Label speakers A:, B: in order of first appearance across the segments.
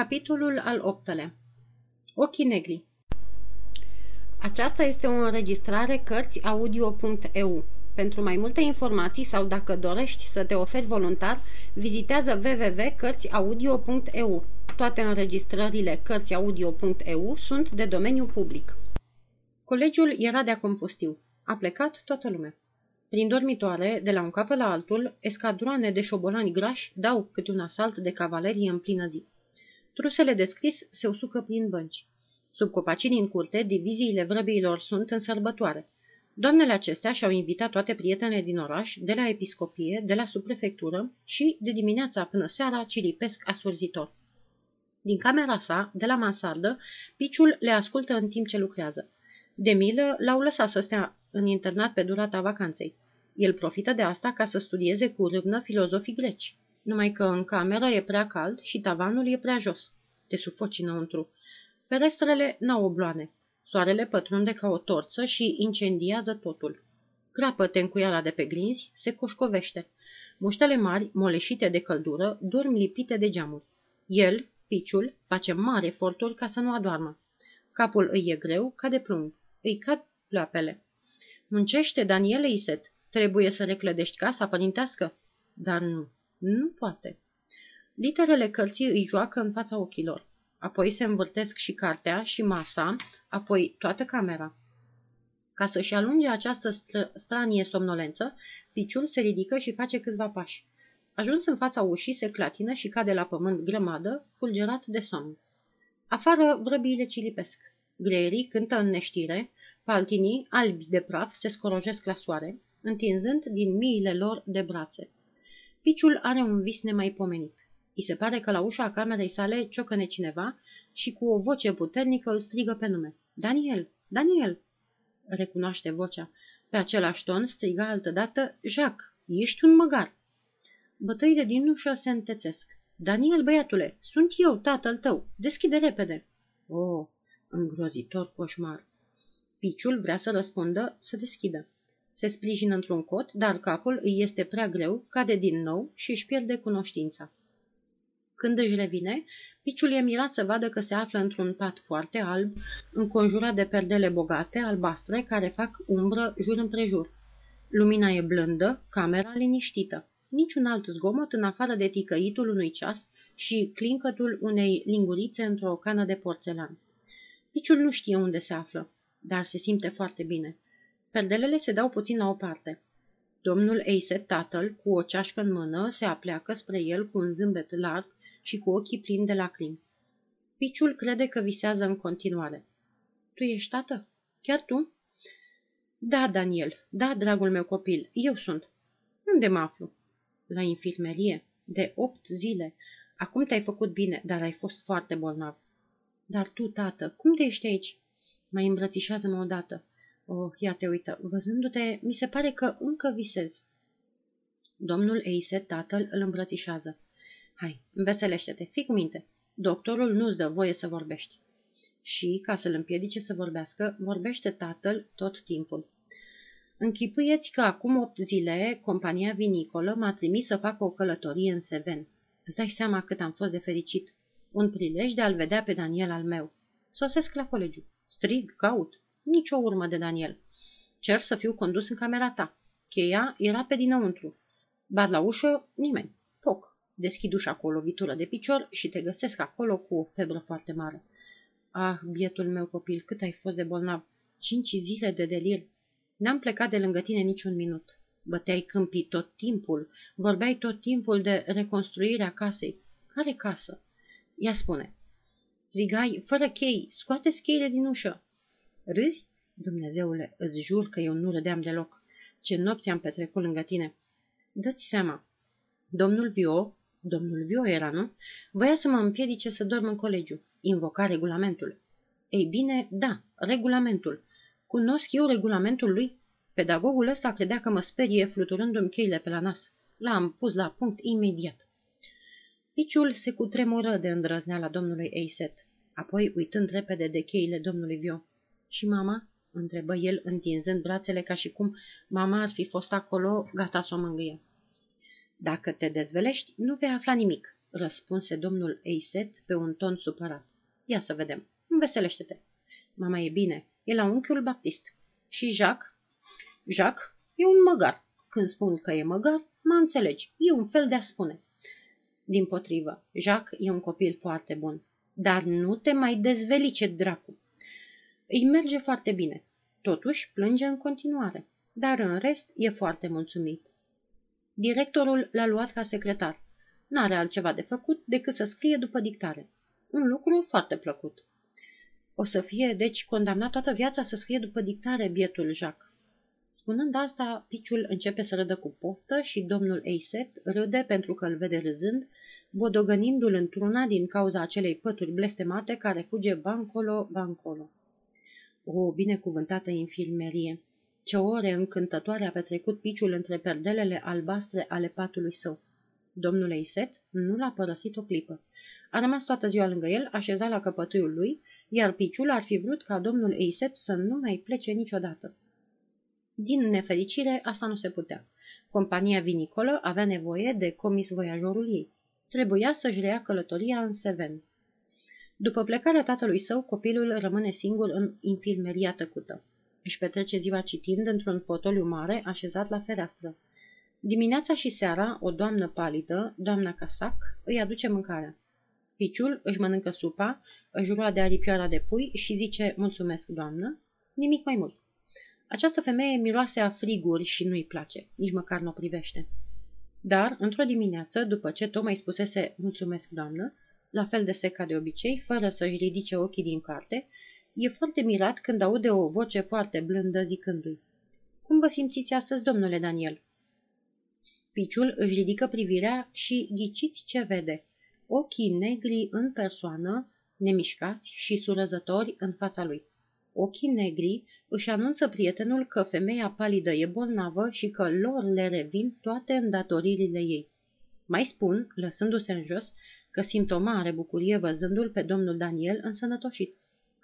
A: Capitolul al optele Ochii negri Aceasta este o înregistrare Cărțiaudio.eu. Pentru mai multe informații sau dacă dorești să te oferi voluntar, vizitează www.cărțiaudio.eu. Toate înregistrările Cărțiaudio.eu sunt de domeniu public. Colegiul era de-a compostiu. A plecat toată lumea. Prin dormitoare, de la un capăt la altul, escadroane de șobolani grași dau câte un asalt de cavalerie în plină zi. Trusele de scris se usucă prin bănci. Sub copacii din curte, diviziile vrăbiilor sunt în sărbătoare. Doamnele acestea și-au invitat toate prietenele din oraș, de la episcopie, de la subprefectură și, de dimineața până seara, cilipesc asurzitor. Din camera sa, de la mansardă, piciul le ascultă în timp ce lucrează. De milă l-au lăsat să stea în internat pe durata vacanței. El profită de asta ca să studieze cu râvnă filozofii greci. Numai că în cameră e prea cald și tavanul e prea jos. Te sufoci înăuntru. Perestrele n-au obloane. Soarele pătrunde ca o torță și incendiază totul. Crapă încuiala de pe grinzi, se coșcovește. Muștele mari, moleșite de căldură, dorm lipite de geamuri. El, piciul, face mari eforturi ca să nu adoarmă. Capul îi e greu ca de plumb. Îi cad pleoapele. Muncește, Daniele Iset. Trebuie să reclădești casa părintească. Dar nu, nu poate. Literele cărții îi joacă în fața ochilor. Apoi se învârtesc și cartea și masa, apoi toată camera. Ca să-și alunge această str- stranie somnolență, piciul se ridică și face câțiva pași. Ajuns în fața ușii, se clatină și cade la pământ grămadă, fulgerat de somn. Afară vrăbiile cilipesc. Greierii cântă în neștire, paltinii, albi de praf, se scorojesc la soare, întinzând din miile lor de brațe. Piciul are un vis nemaipomenit. I se pare că la ușa camerei sale ciocăne cineva și cu o voce puternică îl strigă pe nume. Daniel! Daniel! Recunoaște vocea. Pe același ton striga altădată, Jacques, ești un măgar! Bătăile din ușă se întețesc. Daniel, băiatule, sunt eu, tatăl tău. Deschide repede. Oh, îngrozitor coșmar. Piciul vrea să răspundă, să deschidă. Se sprijină într-un cot, dar capul îi este prea greu, cade din nou și își pierde cunoștința. Când își revine, piciul e mirat să vadă că se află într-un pat foarte alb, înconjurat de perdele bogate, albastre, care fac umbră jur împrejur. Lumina e blândă, camera liniștită. Niciun alt zgomot în afară de ticăitul unui ceas și clincătul unei lingurițe într-o cană de porțelan. Piciul nu știe unde se află, dar se simte foarte bine. Perdelele se dau puțin la o parte. Domnul Eiset, tatăl, cu o ceașcă în mână, se apleacă spre el cu un zâmbet larg și cu ochii plini de lacrimi. Piciul crede că visează în continuare. Tu ești tată? Chiar tu? Da, Daniel, da, dragul meu copil, eu sunt. Unde mă aflu? La infirmerie. De opt zile. Acum te-ai făcut bine, dar ai fost foarte bolnav. Dar tu, tată, cum te ești aici? Mai îmbrățișează-mă odată. Oh, ia te uită, văzându-te, mi se pare că încă visez. Domnul Eise, tatăl, îl îmbrățișează. Hai, înveselește-te, fii cu minte. Doctorul nu-ți dă voie să vorbești. Și, ca să-l împiedice să vorbească, vorbește tatăl tot timpul. Închipuieți că acum opt zile compania vinicolă m-a trimis să fac o călătorie în Seven. Îți dai seama cât am fost de fericit. Un prilej de a-l vedea pe Daniel al meu. Sosesc la colegiu. Strig, caut. Nici o urmă de Daniel. Cer să fiu condus în camera ta. Cheia era pe dinăuntru. Bat la ușă, nimeni. Poc. Deschid ușa cu o lovitură de picior și te găsesc acolo cu o febră foarte mare. Ah, bietul meu copil, cât ai fost de bolnav! Cinci zile de delir. N-am plecat de lângă tine niciun minut. Băteai câmpii tot timpul, vorbeai tot timpul de reconstruirea casei. Care casă? Ea spune. Strigai, fără chei, scoateți cheile din ușă. Râzi? Dumnezeule, îți jur că eu nu râdeam deloc. Ce nopți am petrecut lângă tine. Dă-ți seama. Domnul Vio, domnul Vio era, nu? Voia să mă împiedice să dorm în colegiu. Invoca regulamentul. Ei bine, da, regulamentul. Cunosc eu regulamentul lui? Pedagogul ăsta credea că mă sperie fluturându-mi cheile pe la nas. L-am pus la punct imediat. Piciul se cutremură de îndrăzneala domnului Eiset, apoi uitând repede de cheile domnului Vio. Și mama?" întrebă el, întinzând brațele ca și cum mama ar fi fost acolo, gata să o mângâie. Dacă te dezvelești, nu vei afla nimic. răspunse domnul Eiset pe un ton supărat. Ia să vedem. Înveselește-te. Mama e bine. E la unchiul Baptist. Și Jacques? Jacques e un măgar. Când spun că e măgar, mă înțelegi. E un fel de a spune. Din potrivă, Jacques e un copil foarte bun. Dar nu te mai dezveli ce dracu. Îi merge foarte bine. Totuși, plânge în continuare. Dar în rest, e foarte mulțumit. Directorul l-a luat ca secretar. N-are altceva de făcut decât să scrie după dictare. Un lucru foarte plăcut. O să fie, deci, condamnat toată viața să scrie după dictare bietul Jacques. Spunând asta, piciul începe să râdă cu poftă și domnul Eiset râde pentru că îl vede râzând, bodogănindu-l într-una din cauza acelei pături blestemate care fuge bancolo, bancolo. O binecuvântată infirmerie! Ce ore încântătoare a petrecut piciul între perdelele albastre ale patului său. Domnul Eiset nu l-a părăsit o clipă. A rămas toată ziua lângă el, așezat la căpătâiul lui, iar piciul ar fi vrut ca domnul Eiset să nu mai plece niciodată. Din nefericire, asta nu se putea. Compania vinicolă avea nevoie de comis voiajorul ei. Trebuia să-și rea călătoria în Seven. După plecarea tatălui său, copilul rămâne singur în infirmeria tăcută. Își petrece ziua citind într-un fotoliu mare așezat la fereastră. Dimineața și seara, o doamnă palidă, doamna Casac, îi aduce mâncarea. Piciul își mănâncă supa, își roade aripioara de pui și zice, mulțumesc, doamnă, nimic mai mult. Această femeie miroase a friguri și nu-i place, nici măcar nu o privește. Dar, într-o dimineață, după ce tocmai spusese mulțumesc, doamnă, la fel de sec ca de obicei, fără să-și ridice ochii din carte, e foarte mirat când aude o voce foarte blândă zicându-i. Cum vă simțiți astăzi, domnule Daniel?" Piciul își ridică privirea și ghiciți ce vede. Ochii negri în persoană, nemișcați și surăzători în fața lui. Ochii negri își anunță prietenul că femeia palidă e bolnavă și că lor le revin toate îndatoririle ei. Mai spun, lăsându-se în jos, că simt o mare bucurie văzându-l pe domnul Daniel însănătoșit.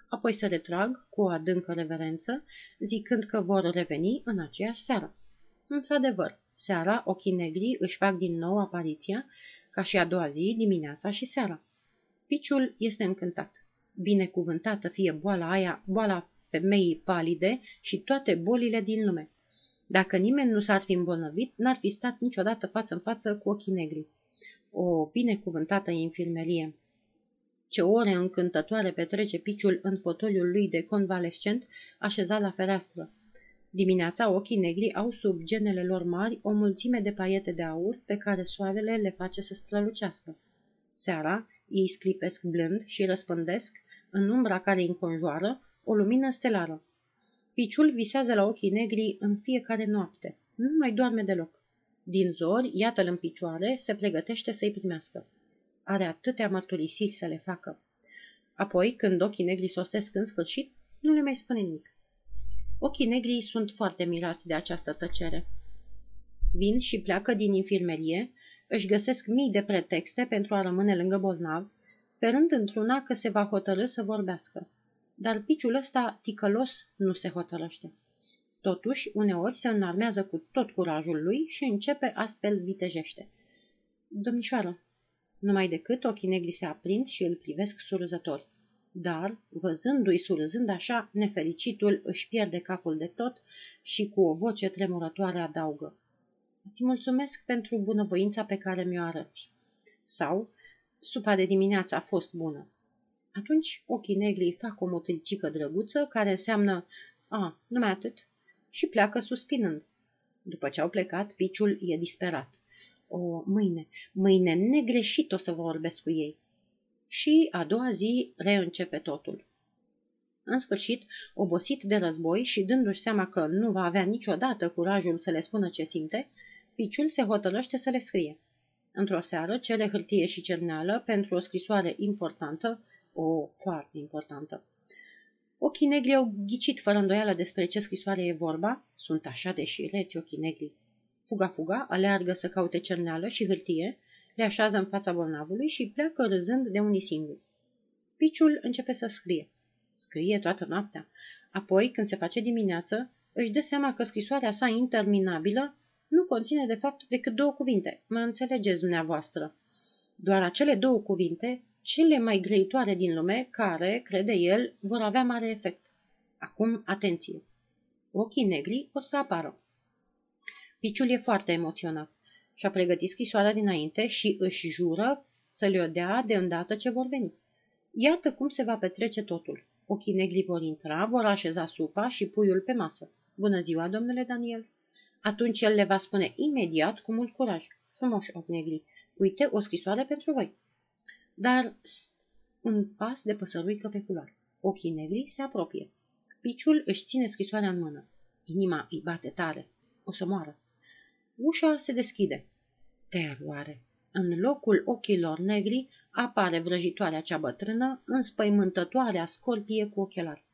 A: Apoi se retrag cu o adâncă reverență, zicând că vor reveni în aceeași seară. Într-adevăr, seara ochii negri își fac din nou apariția, ca și a doua zi, dimineața și seara. Piciul este încântat. Binecuvântată fie boala aia, boala femeii palide și toate bolile din lume. Dacă nimeni nu s-ar fi îmbolnăvit, n-ar fi stat niciodată față în față cu ochii negri. O binecuvântată infirmerie! Ce ore încântătoare petrece piciul în fotoliul lui de convalescent, așezat la fereastră. Dimineața ochii negri au sub genele lor mari o mulțime de paiete de aur pe care soarele le face să strălucească. Seara, ei sclipesc blând și răspândesc, în umbra care îi înconjoară, o lumină stelară. Piciul visează la ochii negri în fiecare noapte. Nu mai doarme deloc. Din zori, iată-l în picioare, se pregătește să-i primească. Are atâtea mărturisiri să le facă. Apoi, când ochii negri sosesc în sfârșit, nu le mai spune nimic. Ochii negri sunt foarte mirați de această tăcere. Vin și pleacă din infirmerie, își găsesc mii de pretexte pentru a rămâne lângă bolnav, sperând într-una că se va hotărâ să vorbească. Dar piciul ăsta ticălos nu se hotărăște. Totuși, uneori se înarmează cu tot curajul lui și începe astfel vitejește. Domnișoară, numai decât ochii negri se aprind și îl privesc surzător. Dar, văzându-i surzând așa, nefericitul își pierde capul de tot și cu o voce tremurătoare adaugă. Îți mulțumesc pentru bunăvoința pe care mi-o arăți. Sau, supa de dimineață a fost bună. Atunci ochii negri fac o motilcică drăguță, care înseamnă, a, numai atât, și pleacă suspinând. După ce au plecat, piciul e disperat. O, mâine, mâine negreșit o să vorbesc cu ei. Și a doua zi reîncepe totul. În sfârșit, obosit de război și dându-și seama că nu va avea niciodată curajul să le spună ce simte, piciul se hotărăște să le scrie. Într-o seară cere hârtie și cerneală pentru o scrisoare importantă, o foarte importantă. Ochii negri au ghicit fără îndoială despre ce scrisoare e vorba, sunt așa de șireți ochii negri. Fuga-fuga aleargă să caute cerneală și hârtie, le așează în fața bolnavului și pleacă râzând de unii singuri. Piciul începe să scrie. Scrie toată noaptea. Apoi, când se face dimineață, își dă seama că scrisoarea sa interminabilă nu conține de fapt decât două cuvinte. Mă înțelegeți dumneavoastră. Doar acele două cuvinte, cele mai grăitoare din lume, care, crede el, vor avea mare efect. Acum, atenție! Ochii negri o să apară. Piciul e foarte emoționat. Și-a pregătit scrisoarea dinainte și își jură să le-o dea de îndată ce vor veni. Iată cum se va petrece totul. Ochii negri vor intra, vor așeza supa și puiul pe masă. Bună ziua, domnule Daniel! Atunci el le va spune imediat cu mult curaj. Frumoși ochi negri, uite o scrisoare pentru voi. Dar st, un pas de păsăruică pe culoare. Ochii negri se apropie. Piciul își ține scrisoarea în mână. Inima îi bate tare. O să moară. Ușa se deschide. Teroare. În locul ochilor negri apare vrăjitoarea cea bătrână, înspăimântătoarea scorpie cu ochelari.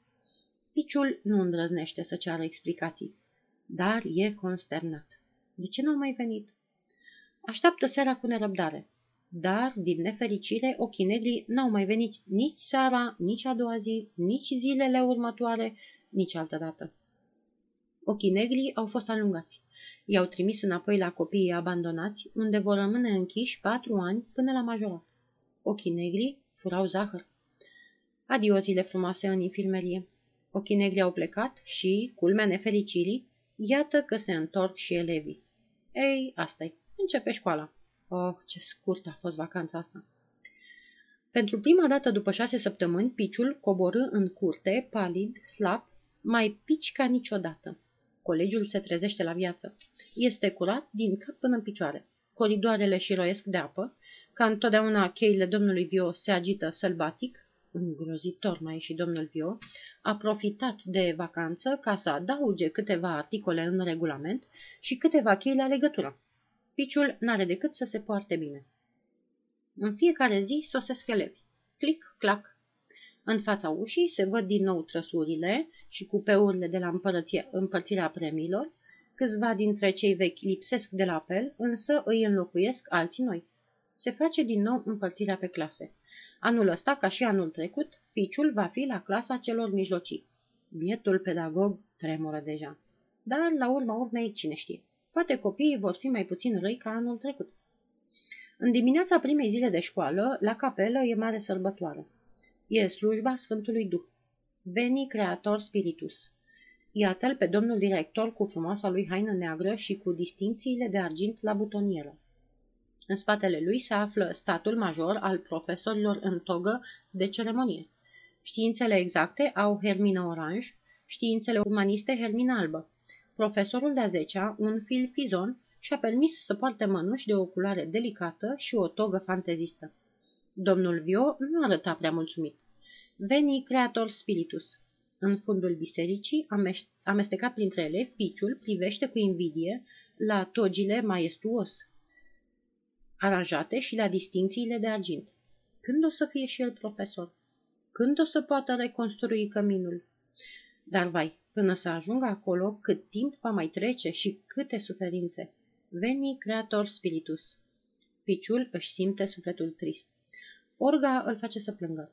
A: Piciul nu îndrăznește să ceară explicații, dar e consternat. De ce n-au mai venit? Așteaptă seara cu nerăbdare, dar, din nefericire, ochii negri n-au mai venit nici seara, nici a doua zi, nici zilele următoare, nici altă dată. Ochii negri au fost alungați. I-au trimis înapoi la copiii abandonați, unde vor rămâne închiși patru ani până la majorat. Ochii negri furau zahăr. Adio zile frumoase în infirmerie. Ochii negri au plecat și, culmea nefericirii, iată că se întorc și elevii. Ei, asta -i. Începe școala. Oh, ce scurtă a fost vacanța asta! Pentru prima dată după șase săptămâni, piciul coborâ în curte, palid, slab, mai pici ca niciodată. Colegiul se trezește la viață. Este curat din cap până în picioare. Coridoarele și roiesc de apă. Ca întotdeauna cheile domnului Vio se agită sălbatic. Îngrozitor mai și domnul Vio a profitat de vacanță ca să adauge câteva articole în regulament și câteva chei la legătură. Piciul n-are decât să se poarte bine. În fiecare zi sosesc elevi. Clic, clac. În fața ușii se văd din nou trăsurile și cupeurile de la împărțirea premiilor. Câțiva dintre cei vechi lipsesc de la apel, însă îi înlocuiesc alții noi. Se face din nou împărțirea pe clase. Anul ăsta, ca și anul trecut, piciul va fi la clasa celor mijlocii. Bietul pedagog tremură deja. Dar, la urma urmei, cine știe? Poate copiii vor fi mai puțin răi ca anul trecut. În dimineața primei zile de școală, la capelă e mare sărbătoare. E slujba Sfântului Duh. Veni Creator Spiritus. Iată-l pe domnul director cu frumoasa lui haină neagră și cu distințiile de argint la butonieră. În spatele lui se află statul major al profesorilor în togă de ceremonie. Științele exacte au hermină oranj, științele umaniste hermină albă. Profesorul de-a zecea, un fil fizon, și-a permis să poarte mănuși de o culoare delicată și o togă fantezistă. Domnul Vio nu arăta prea mulțumit. Veni creator spiritus. În fundul bisericii, amestecat printre elevi, piciul privește cu invidie la togile maestuos aranjate și la distințiile de argint. Când o să fie și el profesor? Când o să poată reconstrui căminul? Dar vai, până să ajungă acolo, cât timp va mai trece și câte suferințe. Veni creator spiritus. Piciul își simte sufletul trist. Orga îl face să plângă.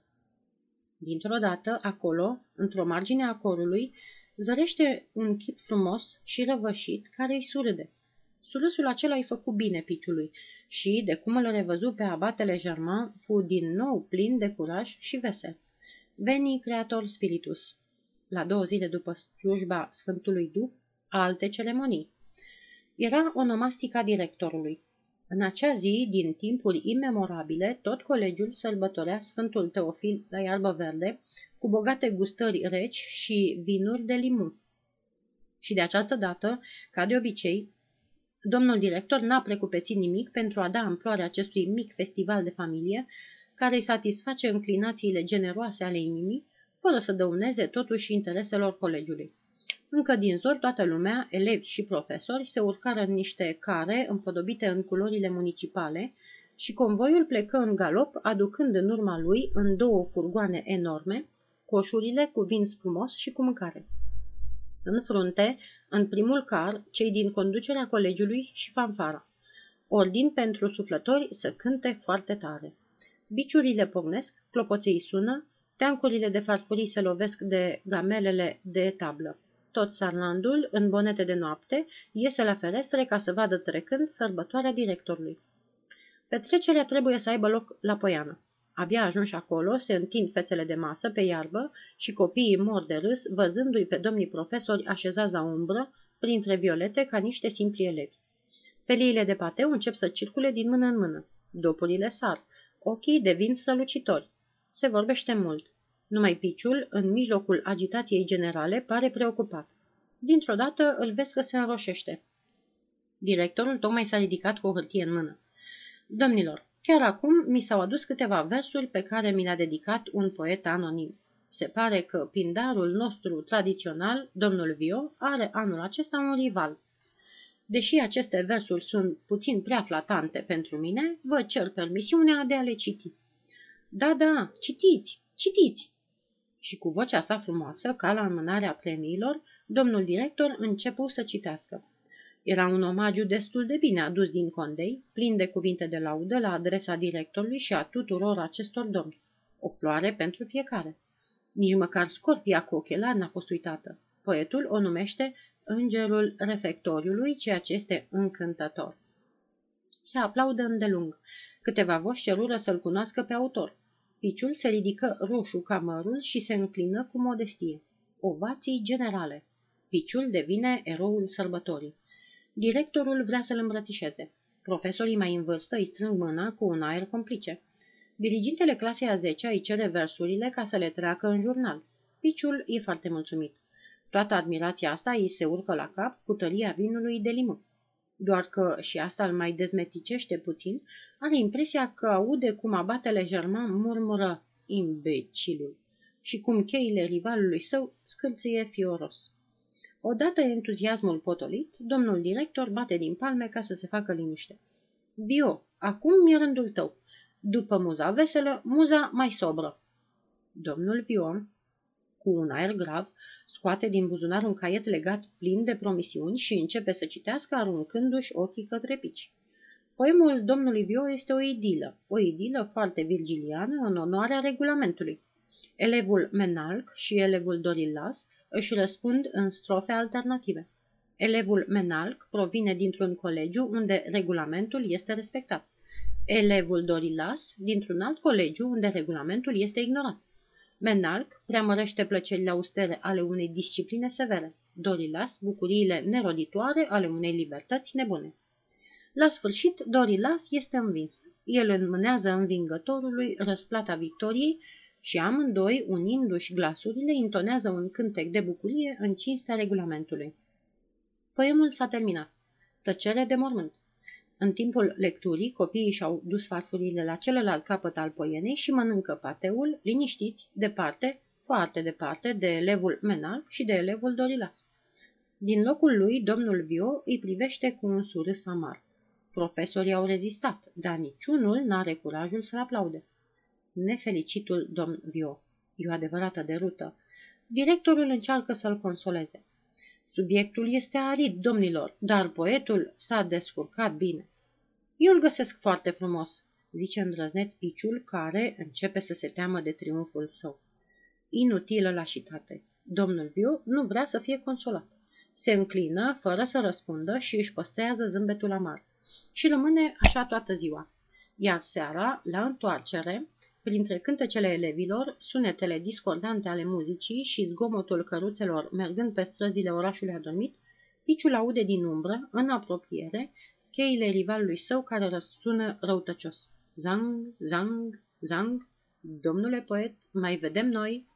A: Dintr-o dată, acolo, într-o margine a corului, zărește un chip frumos și răvășit care îi surâde. Surâsul acela îi făcu bine piciului și, de cum îl revăzu pe abatele Germain, fu din nou plin de curaj și vesel. Veni Creator Spiritus. La două zile după slujba Sfântului Duh, alte ceremonii. Era onomastica directorului. În acea zi, din timpuri imemorabile, tot colegiul sărbătorea Sfântul Teofil la iarbă verde, cu bogate gustări reci și vinuri de limun. Și de această dată, ca de obicei, domnul director n-a precupețit nimic pentru a da amploare acestui mic festival de familie, care îi satisface înclinațiile generoase ale inimii, fără să dăuneze totuși intereselor colegiului. Încă din zor, toată lumea, elevi și profesori, se urcară în niște care împodobite în culorile municipale și convoiul plecă în galop, aducând în urma lui, în două furgoane enorme, coșurile cu vin spumos și cu mâncare. În frunte, în primul car, cei din conducerea colegiului și fanfara. Ordin pentru suflători să cânte foarte tare. Biciurile pornesc, clopoței sună, teancurile de farfurii se lovesc de gamelele de tablă. Tot sarlandul, în bonete de noapte, iese la ferestre ca să vadă trecând sărbătoarea directorului. Petrecerea trebuie să aibă loc la poiană. Abia ajunși acolo, se întind fețele de masă pe iarbă și copiii mor de râs, văzându-i pe domnii profesori așezați la umbră, printre violete, ca niște simpli elevi. Feliile de pateu încep să circule din mână în mână. Dopurile sar. Ochii devin strălucitori. Se vorbește mult. Numai piciul, în mijlocul agitației generale, pare preocupat. Dintr-o dată îl vezi că se înroșește. Directorul tocmai s-a ridicat cu o hârtie în mână. Domnilor, chiar acum mi s-au adus câteva versuri pe care mi le-a dedicat un poet anonim. Se pare că pindarul nostru tradițional, domnul Vio, are anul acesta un rival. Deși aceste versuri sunt puțin prea flatante pentru mine, vă cer permisiunea de a le citi. Da, da, citiți, citiți! Și cu vocea sa frumoasă, ca la înmânarea premiilor, domnul director începu să citească. Era un omagiu destul de bine adus din Condei, plin de cuvinte de laudă la adresa directorului și a tuturor acestor domni. O floare pentru fiecare. Nici măcar scorpia cu ochelari n-a fost uitată. Poetul o numește Îngerul refectoriului, ceea ce este încântător. Se aplaudă îndelung. Câteva voci cerură să-l cunoască pe autor. Piciul se ridică roșu ca mărul și se înclină cu modestie. Ovații generale. Piciul devine eroul sărbătorii. Directorul vrea să-l îmbrățișeze. Profesorii mai în vârstă îi strâng mâna cu un aer complice. Dirigintele clasei a 10 îi cere versurile ca să le treacă în jurnal. Piciul e foarte mulțumit. Toată admirația asta îi se urcă la cap cu tăria vinului de limon. Doar că, și asta îl mai dezmeticește puțin, are impresia că aude cum abatele Germain murmură imbecilul și cum cheile rivalului său scâlțâie fioros. Odată entuziasmul potolit, domnul director bate din palme ca să se facă liniște. Vio, acum mi rândul tău. După muza veselă, muza mai sobră. Domnul Vio, cu un aer grav, scoate din buzunar un caiet legat plin de promisiuni și începe să citească aruncându-și ochii către pici. Poemul domnului Vio este o idilă, o idilă foarte virgiliană în onoarea regulamentului. Elevul Menalc și elevul Dorillas își răspund în strofe alternative. Elevul Menalc provine dintr-un colegiu unde regulamentul este respectat. Elevul Dorillas dintr-un alt colegiu unde regulamentul este ignorat. Menalc preamărește plăcerile austere ale unei discipline severe. Dorilas bucuriile neroditoare ale unei libertăți nebune. La sfârșit, Dorilas este învins. El înmânează învingătorului răsplata victoriei și amândoi, unindu-și glasurile, intonează un cântec de bucurie în cinstea regulamentului. Poemul s-a terminat. Tăcere de mormânt. În timpul lecturii, copiii și-au dus farfurile la celălalt capăt al poienei și mănâncă pateul, liniștiți, departe, foarte departe, de elevul Menal și de elevul Dorilas. Din locul lui, domnul Vio îi privește cu un surâs amar. Profesorii au rezistat, dar niciunul n-are curajul să-l aplaude. Nefelicitul domn Vio. E o adevărată derută. Directorul încearcă să-l consoleze. Subiectul este arid, domnilor, dar poetul s-a descurcat bine. Eu îl găsesc foarte frumos, zice îndrăzneț piciul care începe să se teamă de triumful său. Inutilă lașitate. Domnul Viu nu vrea să fie consolat. Se înclină fără să răspundă și își păstrează zâmbetul amar. Și rămâne așa toată ziua. Iar seara, la întoarcere, printre cântecele elevilor, sunetele discordante ale muzicii și zgomotul căruțelor mergând pe străzile orașului adormit, Piciul aude din umbră, în apropiere, cheile rivalului său care răsună răutăcios. Zang, zang, zang, domnule poet, mai vedem noi,